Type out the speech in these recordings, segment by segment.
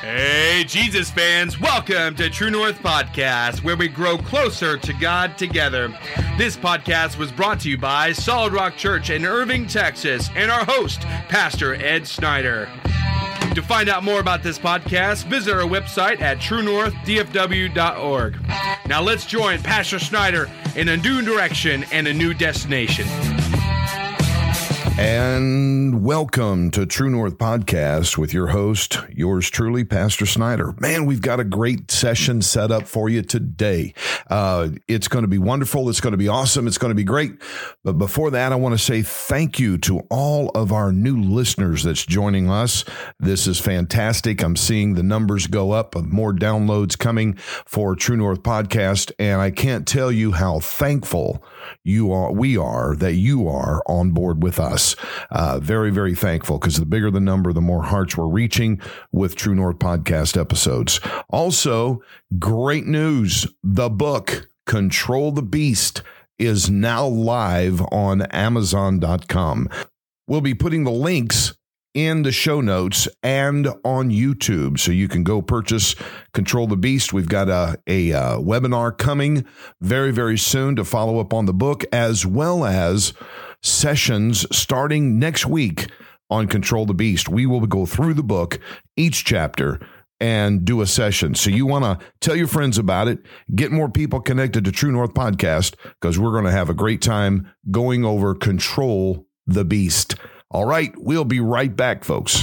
Hey, Jesus fans, welcome to True North Podcast, where we grow closer to God together. This podcast was brought to you by Solid Rock Church in Irving, Texas, and our host, Pastor Ed Snyder. To find out more about this podcast, visit our website at truenorthdfw.org. Now let's join Pastor Snyder in a new direction and a new destination. And welcome to True North Podcast with your host, yours truly, Pastor Snyder. Man, we've got a great session set up for you today. Uh, it's going to be wonderful. It's going to be awesome. It's going to be great. But before that, I want to say thank you to all of our new listeners that's joining us. This is fantastic. I'm seeing the numbers go up of more downloads coming for True North Podcast. And I can't tell you how thankful you are, we are that you are on board with us. Uh, very, very thankful because the bigger the number, the more hearts we're reaching with True North podcast episodes. Also, great news the book, Control the Beast, is now live on Amazon.com. We'll be putting the links in the show notes and on YouTube. So you can go purchase Control the Beast. We've got a, a, a, uh, webinar coming very, very soon to follow up on the book, as well as sessions starting next week on Control the Beast. We will go through the book, each chapter, and do a session. So you want to tell your friends about it, get more people connected to True North Podcast, because we're going to have a great time going over Control the Beast. All right, we'll be right back, folks.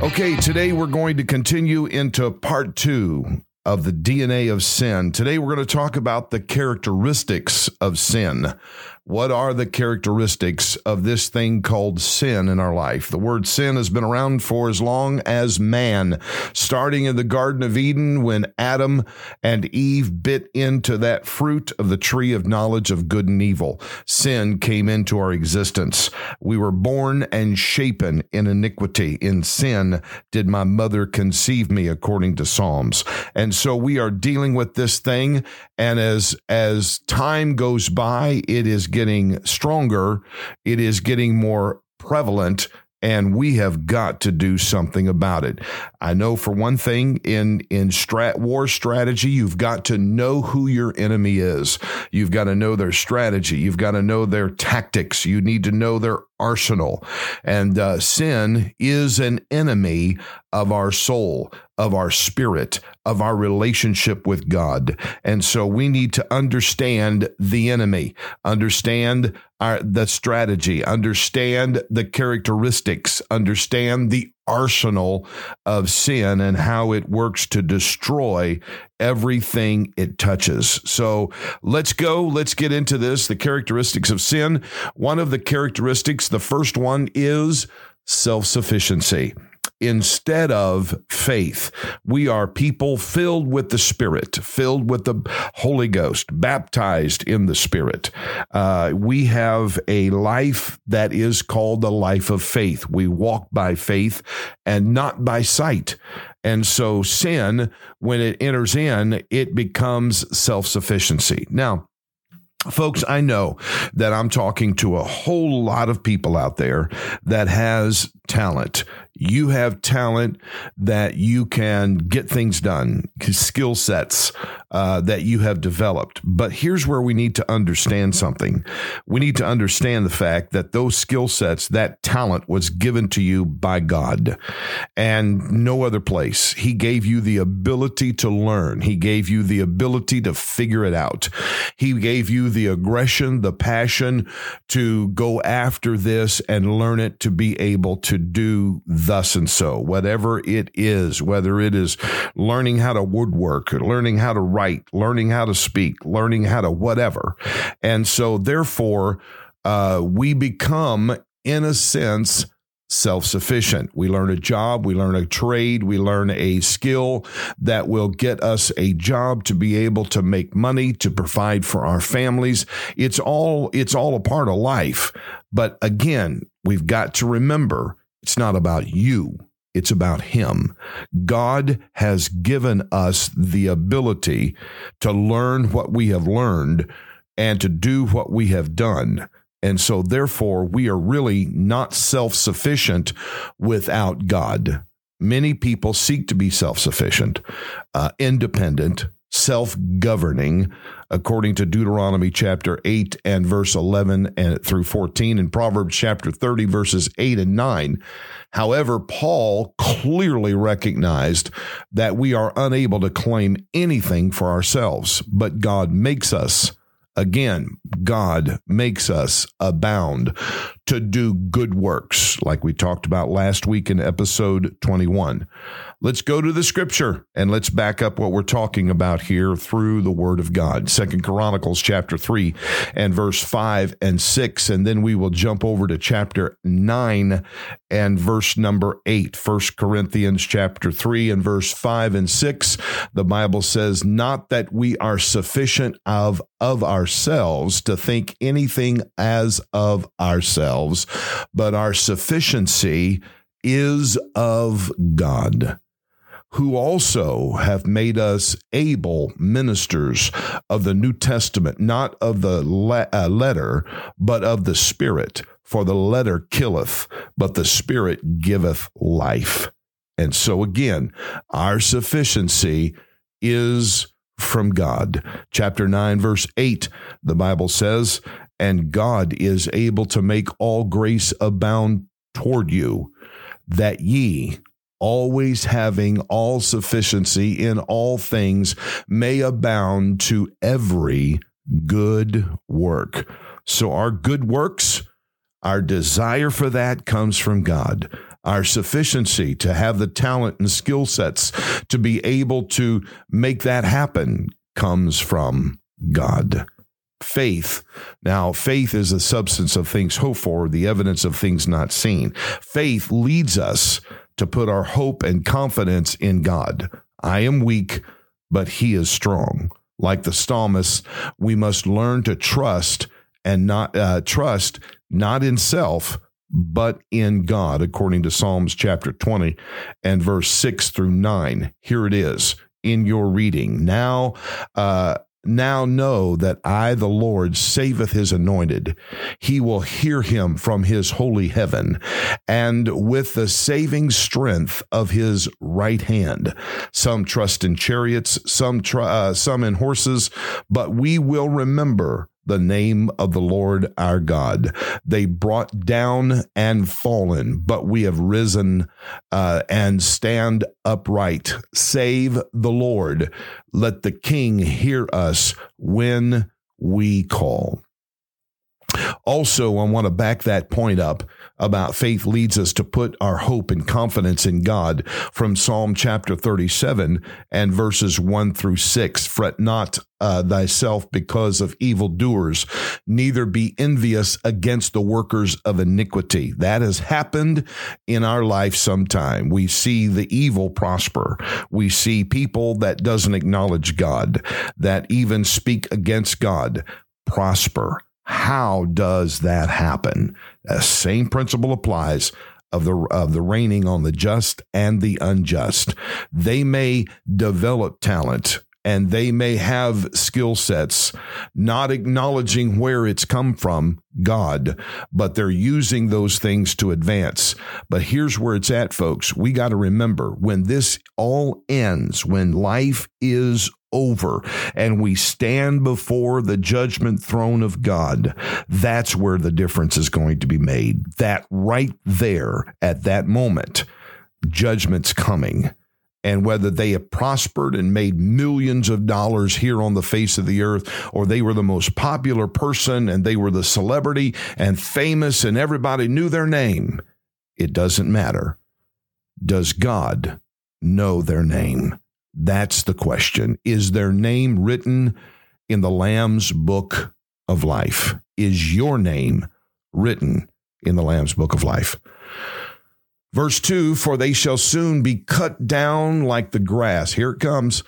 Okay, today we're going to continue into part two of the DNA of sin. Today we're going to talk about the characteristics of sin. What are the characteristics of this thing called sin in our life? The word sin has been around for as long as man, starting in the Garden of Eden when Adam and Eve bit into that fruit of the tree of knowledge of good and evil. Sin came into our existence. We were born and shapen in iniquity. In sin did my mother conceive me, according to Psalms. And so we are dealing with this thing. And as, as time goes by, it is getting stronger, it is getting more prevalent and we have got to do something about it. I know for one thing in in strat war strategy, you've got to know who your enemy is. You've got to know their strategy. You've got to know their tactics. You need to know their arsenal. And uh, sin is an enemy of our soul, of our spirit, of our relationship with God. And so we need to understand the enemy, understand our, the strategy, understand the characteristics, understand the arsenal of sin and how it works to destroy everything it touches. So let's go. Let's get into this. The characteristics of sin. One of the characteristics, the first one is self sufficiency instead of faith. We are people filled with the Spirit, filled with the Holy Ghost, baptized in the Spirit. Uh, we have a life that is called the life of faith. We walk by faith and not by sight. And so sin, when it enters in, it becomes self sufficiency. Now, Folks, I know that I'm talking to a whole lot of people out there that has talent. You have talent that you can get things done, skill sets uh, that you have developed. But here's where we need to understand something. We need to understand the fact that those skill sets, that talent was given to you by God and no other place. He gave you the ability to learn, He gave you the ability to figure it out. He gave you the aggression, the passion to go after this and learn it to be able to do thus and so, whatever it is, whether it is learning how to woodwork, learning how to write, learning how to speak, learning how to whatever. And so, therefore, uh, we become, in a sense, self sufficient. We learn a job, we learn a trade, we learn a skill that will get us a job to be able to make money, to provide for our families. It's all, it's all a part of life. But again, we've got to remember it's not about you. It's about Him. God has given us the ability to learn what we have learned and to do what we have done. And so, therefore, we are really not self sufficient without God. Many people seek to be self sufficient, uh, independent, self governing, according to Deuteronomy chapter 8 and verse 11 and through 14, and Proverbs chapter 30, verses 8 and 9. However, Paul clearly recognized that we are unable to claim anything for ourselves, but God makes us Again, God makes us abound to do good works, like we talked about last week in episode 21. Let's go to the scripture and let's back up what we're talking about here through the word of God. Second Chronicles chapter 3 and verse 5 and 6 and then we will jump over to chapter 9 and verse number 8. First Corinthians chapter 3 and verse 5 and 6. The Bible says not that we are sufficient of of ourselves to think anything as of ourselves, but our sufficiency is of God who also have made us able ministers of the New Testament, not of the le- uh, letter, but of the Spirit. For the letter killeth, but the Spirit giveth life. And so again, our sufficiency is from God. Chapter 9, verse 8, the Bible says, And God is able to make all grace abound toward you, that ye, always having all sufficiency in all things, may abound to every good work. So, our good works, our desire for that comes from God. Our sufficiency to have the talent and skill sets to be able to make that happen comes from God faith. Now, faith is the substance of things hoped for, the evidence of things not seen. Faith leads us to put our hope and confidence in God. I am weak, but He is strong. Like the psalmist, we must learn to trust and not uh, trust not in self, but in God, according to Psalms chapter 20 and verse 6 through 9. Here it is in your reading. Now, uh, now know that I, the Lord, saveth his anointed. He will hear him from his holy heaven, and with the saving strength of his right hand. Some trust in chariots, some tr- uh, some in horses, but we will remember the name of the Lord our God. They brought down and fallen, but we have risen uh, and stand upright. Save the Lord. Let the King hear us when we call. Also, I want to back that point up about faith leads us to put our hope and confidence in God from Psalm chapter 37 and verses 1 through 6. Fret not uh, thyself because of evildoers, neither be envious against the workers of iniquity. That has happened in our life sometime. We see the evil prosper. We see people that doesn't acknowledge God, that even speak against God prosper how does that happen? The same principle applies of the of the raining on the just and the unjust. They may develop talent and they may have skill sets, not acknowledging where it's come from, God, but they're using those things to advance. But here's where it's at, folks. We got to remember when this all ends, when life is over and we stand before the judgment throne of God, that's where the difference is going to be made. That right there at that moment, judgment's coming. And whether they have prospered and made millions of dollars here on the face of the earth, or they were the most popular person and they were the celebrity and famous and everybody knew their name, it doesn't matter. Does God know their name? That's the question. Is their name written in the Lamb's book of life? Is your name written in the Lamb's book of life? Verse 2 For they shall soon be cut down like the grass. Here it comes.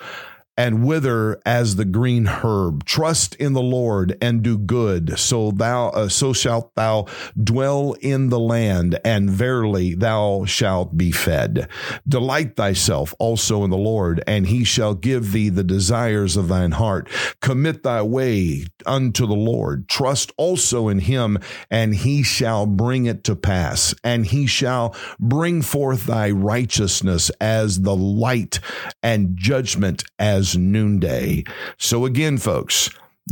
And wither as the green herb. Trust in the Lord and do good, so thou uh, so shalt thou dwell in the land, and verily thou shalt be fed. Delight thyself also in the Lord, and he shall give thee the desires of thine heart. Commit thy way unto the Lord. Trust also in him, and he shall bring it to pass, and he shall bring forth thy righteousness as the light and judgment as noonday. So again, folks,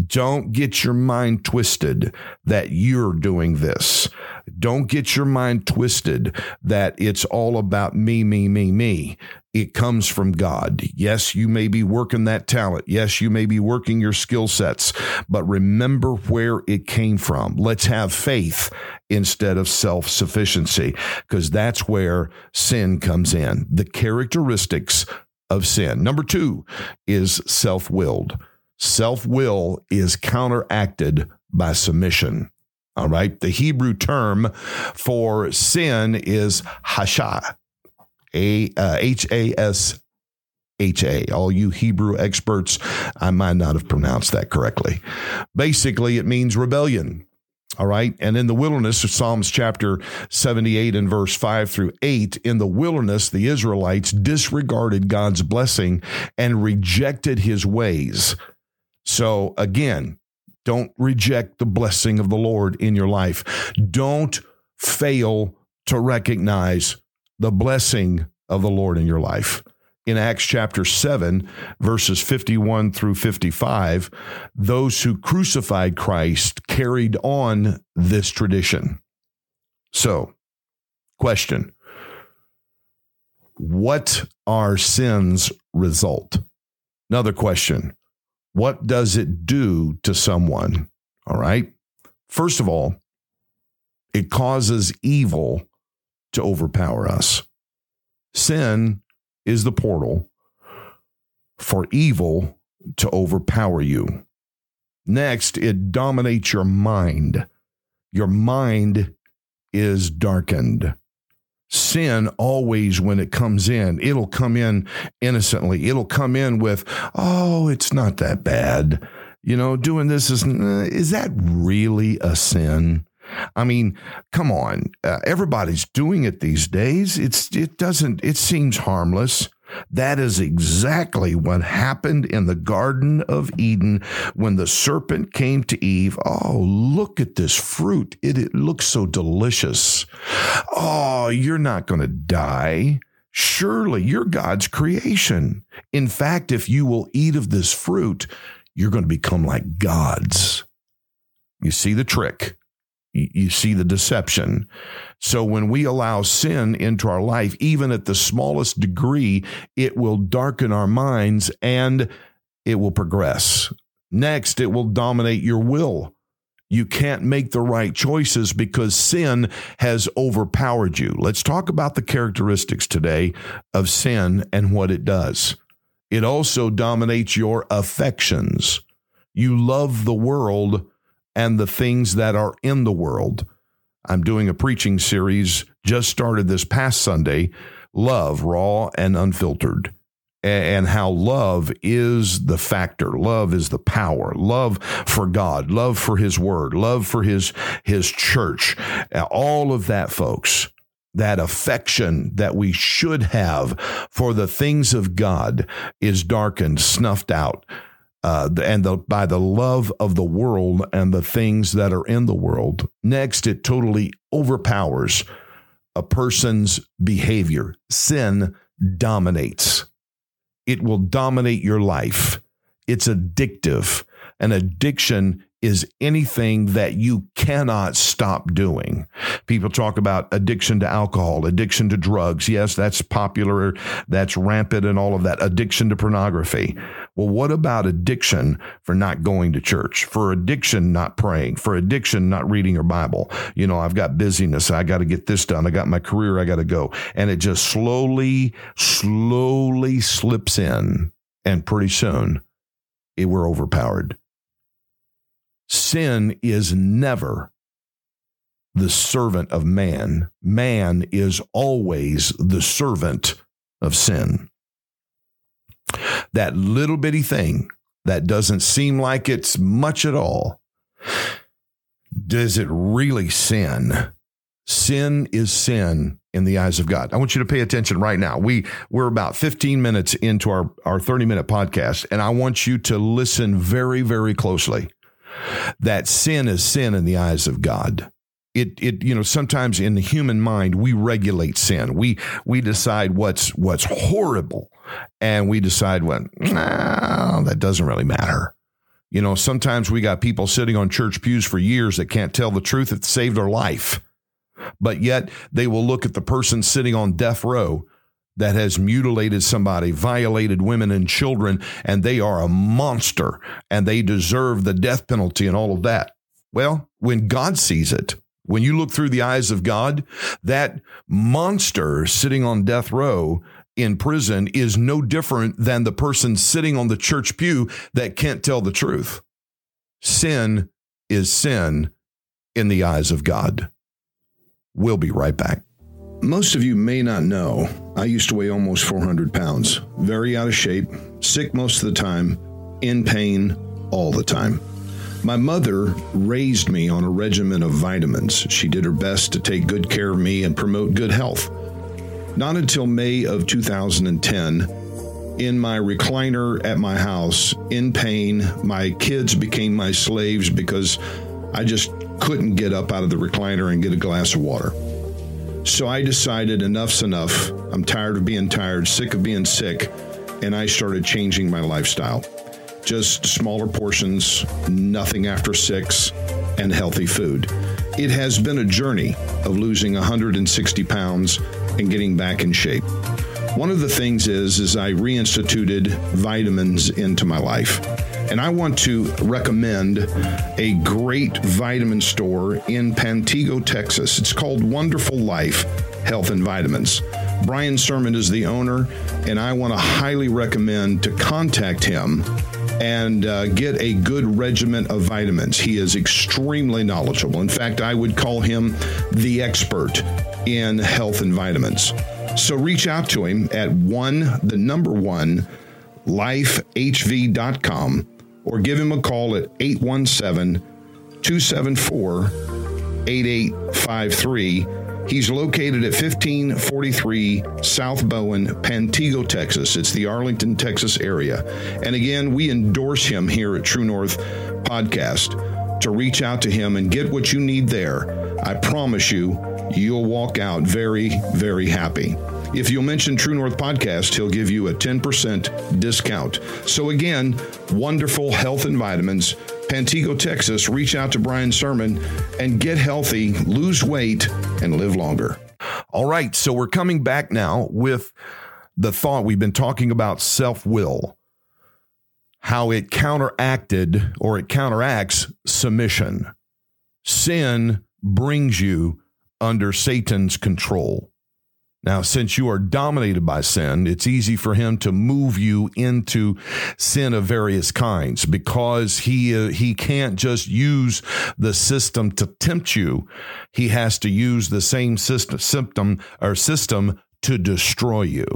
don't get your mind twisted that you're doing this. Don't get your mind twisted that it's all about me, me, me, me. It comes from God. Yes, you may be working that talent. Yes, you may be working your skill sets, but remember where it came from. Let's have faith instead of self sufficiency, because that's where sin comes in. The characteristics of sin. Number two is self willed. Self will is counteracted by submission. All right. The Hebrew term for sin is hasha, a uh, H A S H A. All you Hebrew experts, I might not have pronounced that correctly. Basically, it means rebellion. All right. And in the wilderness of Psalms chapter 78 and verse 5 through 8, in the wilderness, the Israelites disregarded God's blessing and rejected his ways. So again, don't reject the blessing of the Lord in your life. Don't fail to recognize the blessing of the Lord in your life. In Acts chapter 7, verses 51 through 55, those who crucified Christ carried on this tradition. So, question What are sins result? Another question what does it do to someone? All right. First of all, it causes evil to overpower us. Sin is the portal for evil to overpower you. Next, it dominates your mind. Your mind is darkened sin always when it comes in it'll come in innocently it'll come in with oh it's not that bad you know doing this is is that really a sin I mean, come on. Uh, everybody's doing it these days. It's it doesn't it seems harmless. That is exactly what happened in the Garden of Eden when the serpent came to Eve. Oh, look at this fruit. It, it looks so delicious. Oh, you're not going to die. Surely you're God's creation. In fact, if you will eat of this fruit, you're going to become like gods. You see the trick. You see the deception. So when we allow sin into our life, even at the smallest degree, it will darken our minds and it will progress. Next, it will dominate your will. You can't make the right choices because sin has overpowered you. Let's talk about the characteristics today of sin and what it does. It also dominates your affections. You love the world and the things that are in the world. I'm doing a preaching series, just started this past Sunday Love, Raw and Unfiltered, and how love is the factor. Love is the power. Love for God, love for His Word, love for His, His church. All of that, folks that affection that we should have for the things of God is darkened, snuffed out uh, and the, by the love of the world and the things that are in the world. Next, it totally overpowers a person's behavior. Sin dominates, it will dominate your life. It's addictive. An addiction is anything that you cannot stop doing. People talk about addiction to alcohol, addiction to drugs. Yes, that's popular, that's rampant and all of that. Addiction to pornography. Well, what about addiction for not going to church? For addiction not praying, for addiction not reading your Bible. You know, I've got busyness, I got to get this done. I got my career, I got to go. And it just slowly, slowly slips in and pretty soon it, we're overpowered. Sin is never the servant of man. Man is always the servant of sin. that little bitty thing that doesn't seem like it's much at all, does it really sin? Sin is sin in the eyes of God. I want you to pay attention right now. We we're about 15 minutes into our our 30 minute podcast and I want you to listen very very closely. That sin is sin in the eyes of God. It it you know sometimes in the human mind we regulate sin. We we decide what's what's horrible and we decide when nah, that doesn't really matter. You know, sometimes we got people sitting on church pews for years that can't tell the truth that saved their life but yet they will look at the person sitting on death row that has mutilated somebody, violated women and children, and they are a monster and they deserve the death penalty and all of that. Well, when God sees it, when you look through the eyes of God, that monster sitting on death row in prison is no different than the person sitting on the church pew that can't tell the truth. Sin is sin in the eyes of God. We'll be right back. Most of you may not know, I used to weigh almost 400 pounds, very out of shape, sick most of the time, in pain all the time. My mother raised me on a regimen of vitamins. She did her best to take good care of me and promote good health. Not until May of 2010, in my recliner at my house, in pain, my kids became my slaves because I just couldn't get up out of the recliner and get a glass of water. So I decided enough's enough. I'm tired of being tired, sick of being sick, and I started changing my lifestyle. Just smaller portions, nothing after six, and healthy food. It has been a journey of losing 160 pounds and getting back in shape. One of the things is is I reinstituted vitamins into my life. And I want to recommend a great vitamin store in Pantego, Texas. It's called Wonderful Life Health and Vitamins. Brian Sermon is the owner, and I want to highly recommend to contact him and uh, get a good regimen of vitamins. He is extremely knowledgeable. In fact, I would call him the expert in health and vitamins. So reach out to him at one, the number one, lifehv.com or give him a call at 817 274 8853. He's located at 1543 South Bowen, Pantego, Texas. It's the Arlington, Texas area. And again, we endorse him here at True North Podcast to reach out to him and get what you need there. I promise you, you'll walk out very, very happy. If you'll mention True North Podcast, he'll give you a 10% discount. So, again, wonderful health and vitamins. Pantego, Texas. Reach out to Brian Sermon and get healthy, lose weight, and live longer. All right. So, we're coming back now with the thought we've been talking about self will, how it counteracted or it counteracts submission. Sin brings you under Satan's control. Now, since you are dominated by sin, it's easy for him to move you into sin of various kinds because he uh, he can't just use the system to tempt you. He has to use the same system symptom or system to destroy you.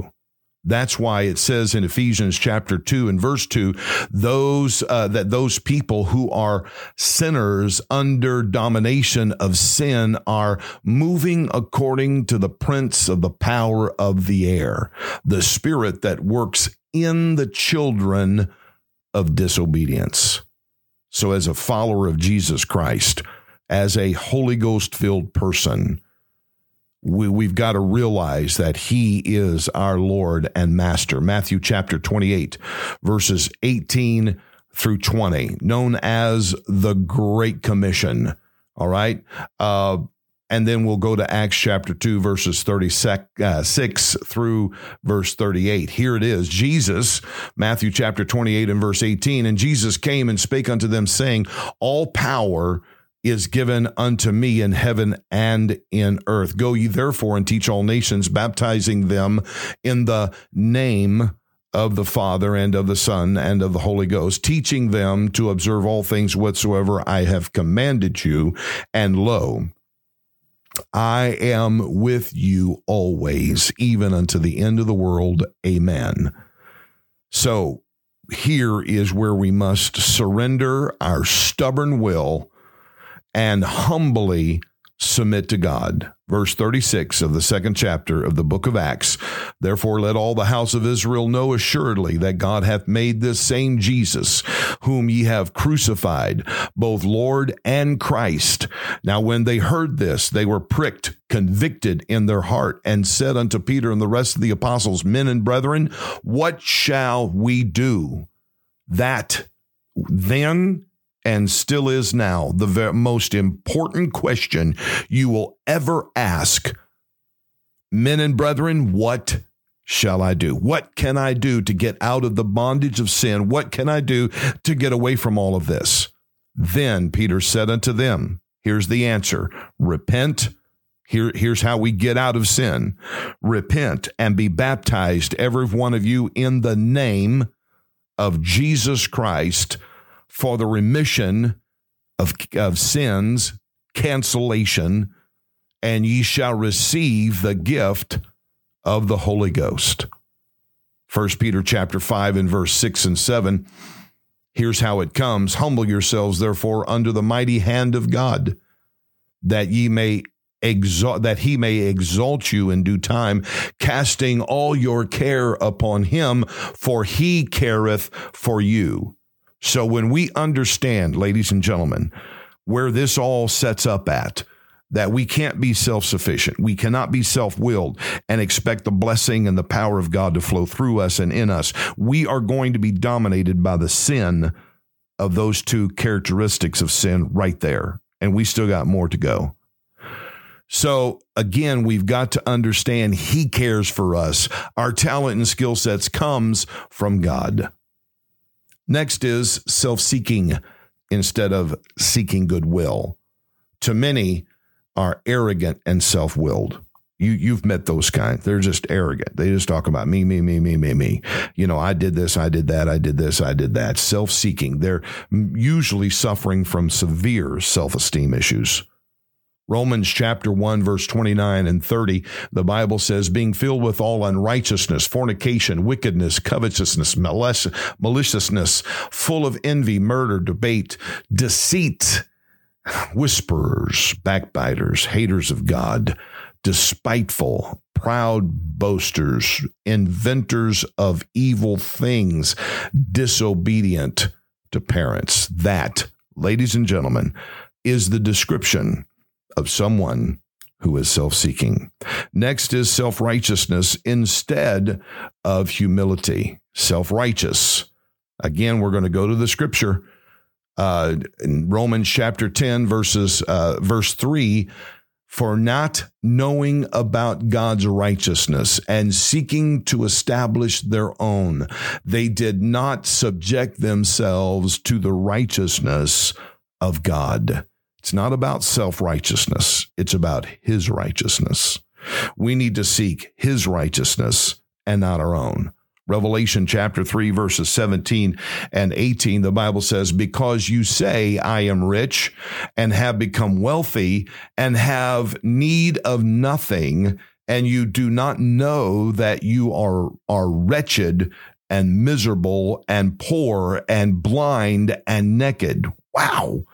That's why it says in Ephesians chapter 2 and verse 2 those uh, that those people who are sinners under domination of sin are moving according to the prince of the power of the air the spirit that works in the children of disobedience. So as a follower of Jesus Christ as a Holy Ghost filled person we, we've got to realize that he is our Lord and Master. Matthew chapter 28, verses 18 through 20, known as the Great Commission. All right. Uh, and then we'll go to Acts chapter 2, verses 36 uh, through verse 38. Here it is Jesus, Matthew chapter 28 and verse 18. And Jesus came and spake unto them, saying, All power is given unto me in heaven and in earth. Go ye therefore and teach all nations, baptizing them in the name of the Father and of the Son and of the Holy Ghost, teaching them to observe all things whatsoever I have commanded you. And lo, I am with you always, even unto the end of the world. Amen. So here is where we must surrender our stubborn will and humbly submit to God. Verse 36 of the second chapter of the book of Acts. Therefore, let all the house of Israel know assuredly that God hath made this same Jesus, whom ye have crucified, both Lord and Christ. Now, when they heard this, they were pricked, convicted in their heart, and said unto Peter and the rest of the apostles, Men and brethren, what shall we do? That then and still is now the very most important question you will ever ask. Men and brethren, what shall I do? What can I do to get out of the bondage of sin? What can I do to get away from all of this? Then Peter said unto them, Here's the answer repent. Here, here's how we get out of sin repent and be baptized, every one of you, in the name of Jesus Christ for the remission of, of sins, cancellation, and ye shall receive the gift of the Holy Ghost. 1 Peter chapter 5 and verse 6 and 7. Here's how it comes. Humble yourselves, therefore, under the mighty hand of God, that ye may exalt that he may exalt you in due time, casting all your care upon him, for he careth for you. So when we understand, ladies and gentlemen, where this all sets up at, that we can't be self sufficient. We cannot be self willed and expect the blessing and the power of God to flow through us and in us. We are going to be dominated by the sin of those two characteristics of sin right there. And we still got more to go. So again, we've got to understand he cares for us. Our talent and skill sets comes from God. Next is self seeking instead of seeking goodwill. To many are arrogant and self willed. You, you've met those kind. They're just arrogant. They just talk about me, me, me, me, me, me. You know, I did this, I did that, I did this, I did that. Self seeking. They're usually suffering from severe self esteem issues. Romans chapter 1, verse 29 and 30, the Bible says, being filled with all unrighteousness, fornication, wickedness, covetousness, maliciousness, full of envy, murder, debate, deceit, whisperers, backbiters, haters of God, despiteful, proud boasters, inventors of evil things, disobedient to parents. That, ladies and gentlemen, is the description of someone who is self seeking. Next is self righteousness instead of humility. Self righteous. Again, we're going to go to the scripture uh, in Romans chapter 10, verses, uh, verse 3 for not knowing about God's righteousness and seeking to establish their own. They did not subject themselves to the righteousness of God. It's not about self righteousness, it's about His righteousness. We need to seek His righteousness and not our own. Revelation chapter 3, verses 17 and 18, the Bible says, Because you say, I am rich and have become wealthy and have need of nothing, and you do not know that you are, are wretched and miserable and poor and blind and naked. Wow.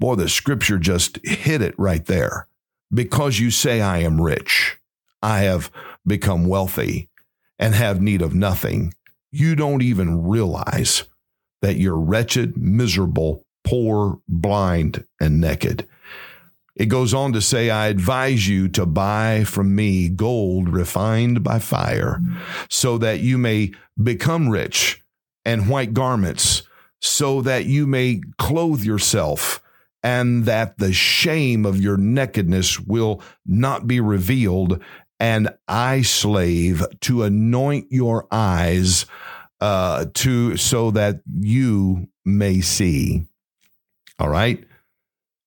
Boy, the scripture just hit it right there. Because you say, I am rich, I have become wealthy and have need of nothing, you don't even realize that you're wretched, miserable, poor, blind, and naked. It goes on to say, I advise you to buy from me gold refined by fire, so that you may become rich, and white garments, so that you may clothe yourself and that the shame of your nakedness will not be revealed, and I slave to anoint your eyes uh, to so that you may see. All right.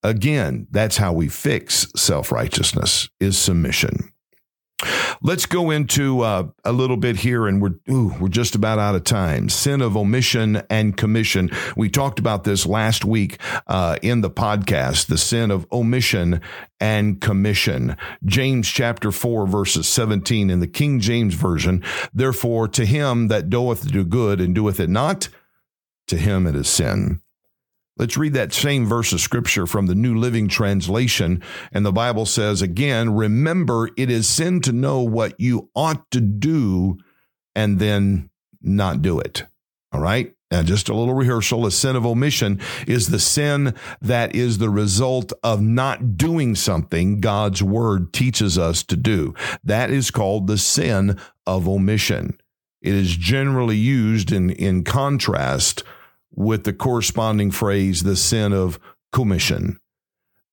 Again, that's how we fix self righteousness is submission. Let's go into uh, a little bit here, and we're ooh, we're just about out of time. Sin of omission and commission. We talked about this last week uh, in the podcast. The sin of omission and commission. James chapter four verses seventeen in the King James version. Therefore, to him that doeth do good and doeth it not, to him it is sin. Let's read that same verse of scripture from the New Living Translation. And the Bible says again, remember, it is sin to know what you ought to do and then not do it. All right. Now, just a little rehearsal. A sin of omission is the sin that is the result of not doing something God's word teaches us to do. That is called the sin of omission. It is generally used in, in contrast with the corresponding phrase, the sin of commission.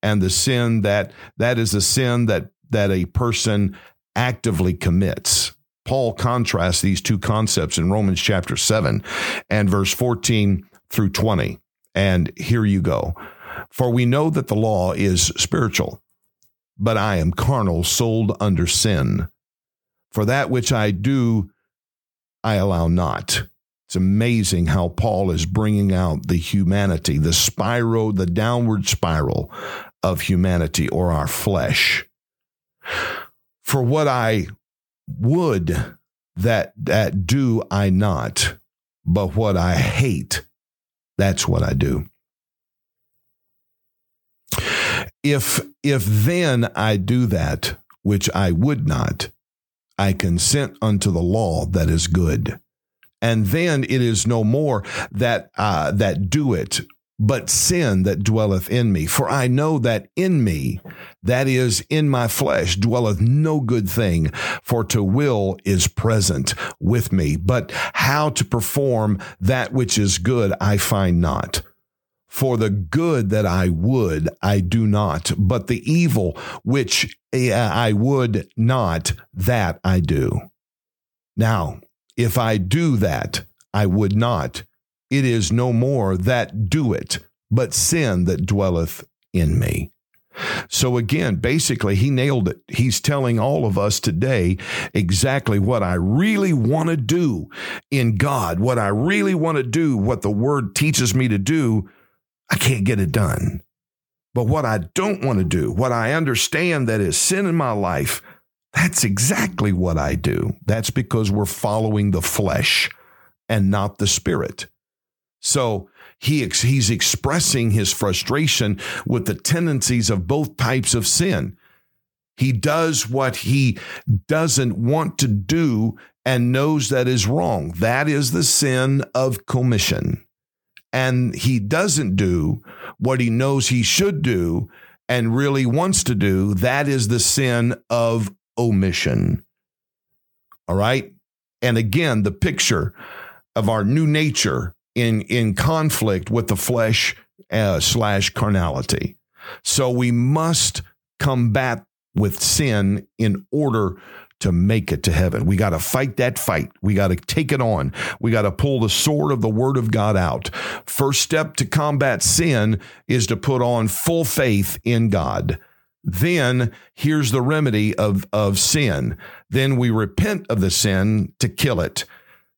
And the sin that that is a sin that that a person actively commits. Paul contrasts these two concepts in Romans chapter 7 and verse 14 through 20. And here you go. For we know that the law is spiritual, but I am carnal, sold under sin. For that which I do, I allow not. It's amazing how Paul is bringing out the humanity, the spiral, the downward spiral of humanity or our flesh. For what I would that that do I not, but what I hate, that's what I do. If if then I do that which I would not, I consent unto the law that is good and then it is no more that uh, that do it but sin that dwelleth in me. For I know that in me, that is in my flesh, dwelleth no good thing, for to will is present with me. But how to perform that which is good, I find not. For the good that I would, I do not, but the evil which eh, I would not, that I do. Now, if I do that, I would not. It is no more that do it, but sin that dwelleth in me. So again, basically, he nailed it. He's telling all of us today exactly what I really want to do in God, what I really want to do, what the word teaches me to do. I can't get it done. But what I don't want to do, what I understand that is sin in my life, that's exactly what I do. That's because we're following the flesh and not the spirit. So he he's expressing his frustration with the tendencies of both types of sin. He does what he doesn't want to do and knows that is wrong. That is the sin of commission. And he doesn't do what he knows he should do and really wants to do. That is the sin of omission. All right. And again, the picture of our new nature in, in conflict with the flesh uh, slash carnality. So we must combat with sin in order to make it to heaven. We got to fight that fight. We got to take it on. We got to pull the sword of the word of God out. First step to combat sin is to put on full faith in God. Then here's the remedy of, of sin. Then we repent of the sin to kill it.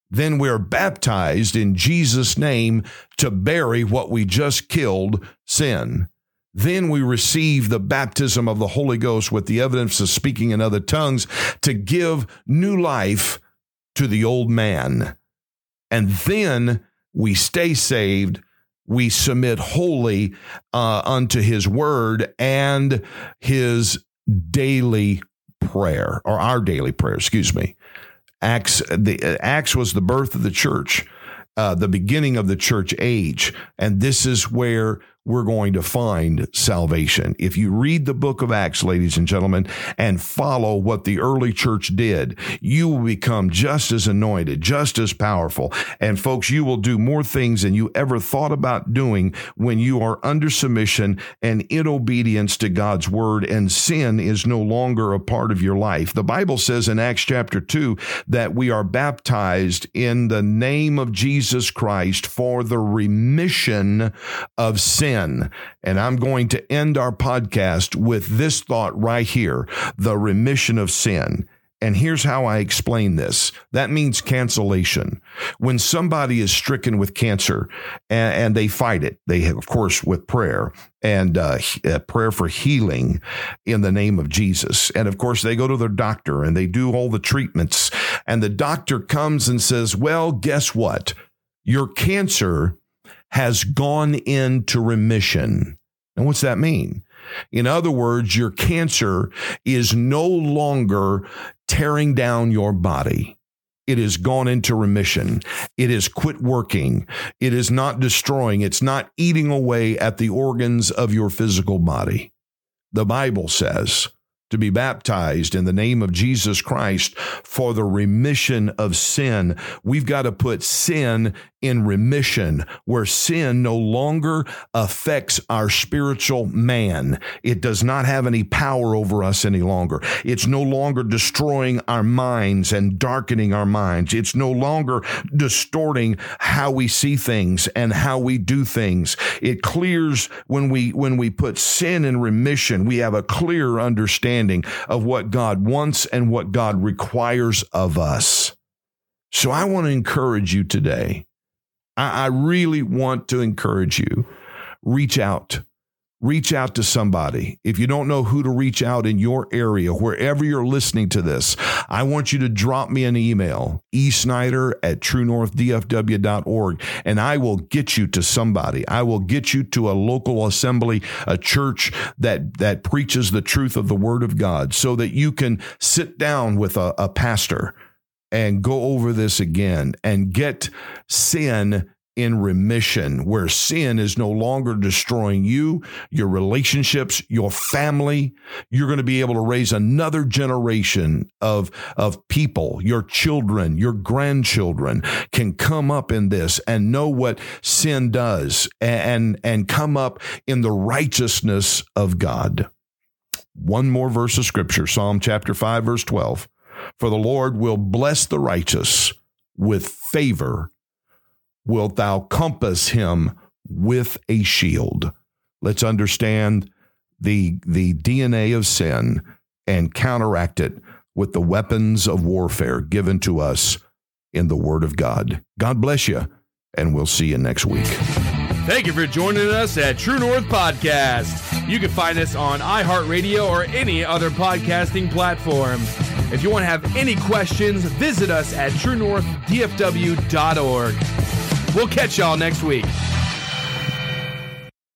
Then we're baptized in Jesus' name to bury what we just killed sin. Then we receive the baptism of the Holy Ghost with the evidence of speaking in other tongues to give new life to the old man. And then we stay saved we submit wholly uh, unto his word and his daily prayer or our daily prayer excuse me. Acts the acts was the birth of the church uh, the beginning of the church age. And this is where we're going to find salvation. If you read the book of Acts, ladies and gentlemen, and follow what the early church did, you will become just as anointed, just as powerful. And folks, you will do more things than you ever thought about doing when you are under submission and in obedience to God's word, and sin is no longer a part of your life. The Bible says in Acts chapter 2 that we are baptized in the name of Jesus Christ for the remission of sin sin. And I'm going to end our podcast with this thought right here the remission of sin. And here's how I explain this. That means cancellation. When somebody is stricken with cancer and, and they fight it, they have, of course, with prayer and uh, prayer for healing in the name of Jesus. And of course, they go to their doctor and they do all the treatments. And the doctor comes and says, Well, guess what? Your cancer has gone into remission. And what's that mean? In other words, your cancer is no longer tearing down your body. It has gone into remission. It has quit working. It is not destroying. It's not eating away at the organs of your physical body. The Bible says to be baptized in the name of Jesus Christ for the remission of sin. We've got to put sin in remission where sin no longer affects our spiritual man. It does not have any power over us any longer. It's no longer destroying our minds and darkening our minds. It's no longer distorting how we see things and how we do things. It clears when we when we put sin in remission, we have a clear understanding of what God wants and what God requires of us. So I want to encourage you today I, I really want to encourage you. Reach out. Reach out to somebody. If you don't know who to reach out in your area, wherever you're listening to this, I want you to drop me an email, esnyder at truenorthdfw.org, and I will get you to somebody. I will get you to a local assembly, a church that, that preaches the truth of the word of God so that you can sit down with a, a pastor and go over this again and get sin in remission, where sin is no longer destroying you, your relationships, your family. You're going to be able to raise another generation of, of people, your children, your grandchildren can come up in this and know what sin does and, and come up in the righteousness of God. One more verse of scripture, Psalm chapter 5, verse 12. For the Lord will bless the righteous with favor, wilt thou compass him with a shield. Let's understand the, the DNA of sin and counteract it with the weapons of warfare given to us in the Word of God. God bless you, and we'll see you next week. Thank you for joining us at True North Podcast. You can find us on iHeartRadio or any other podcasting platform. If you want to have any questions, visit us at truenorthdfw.org. We'll catch y'all next week.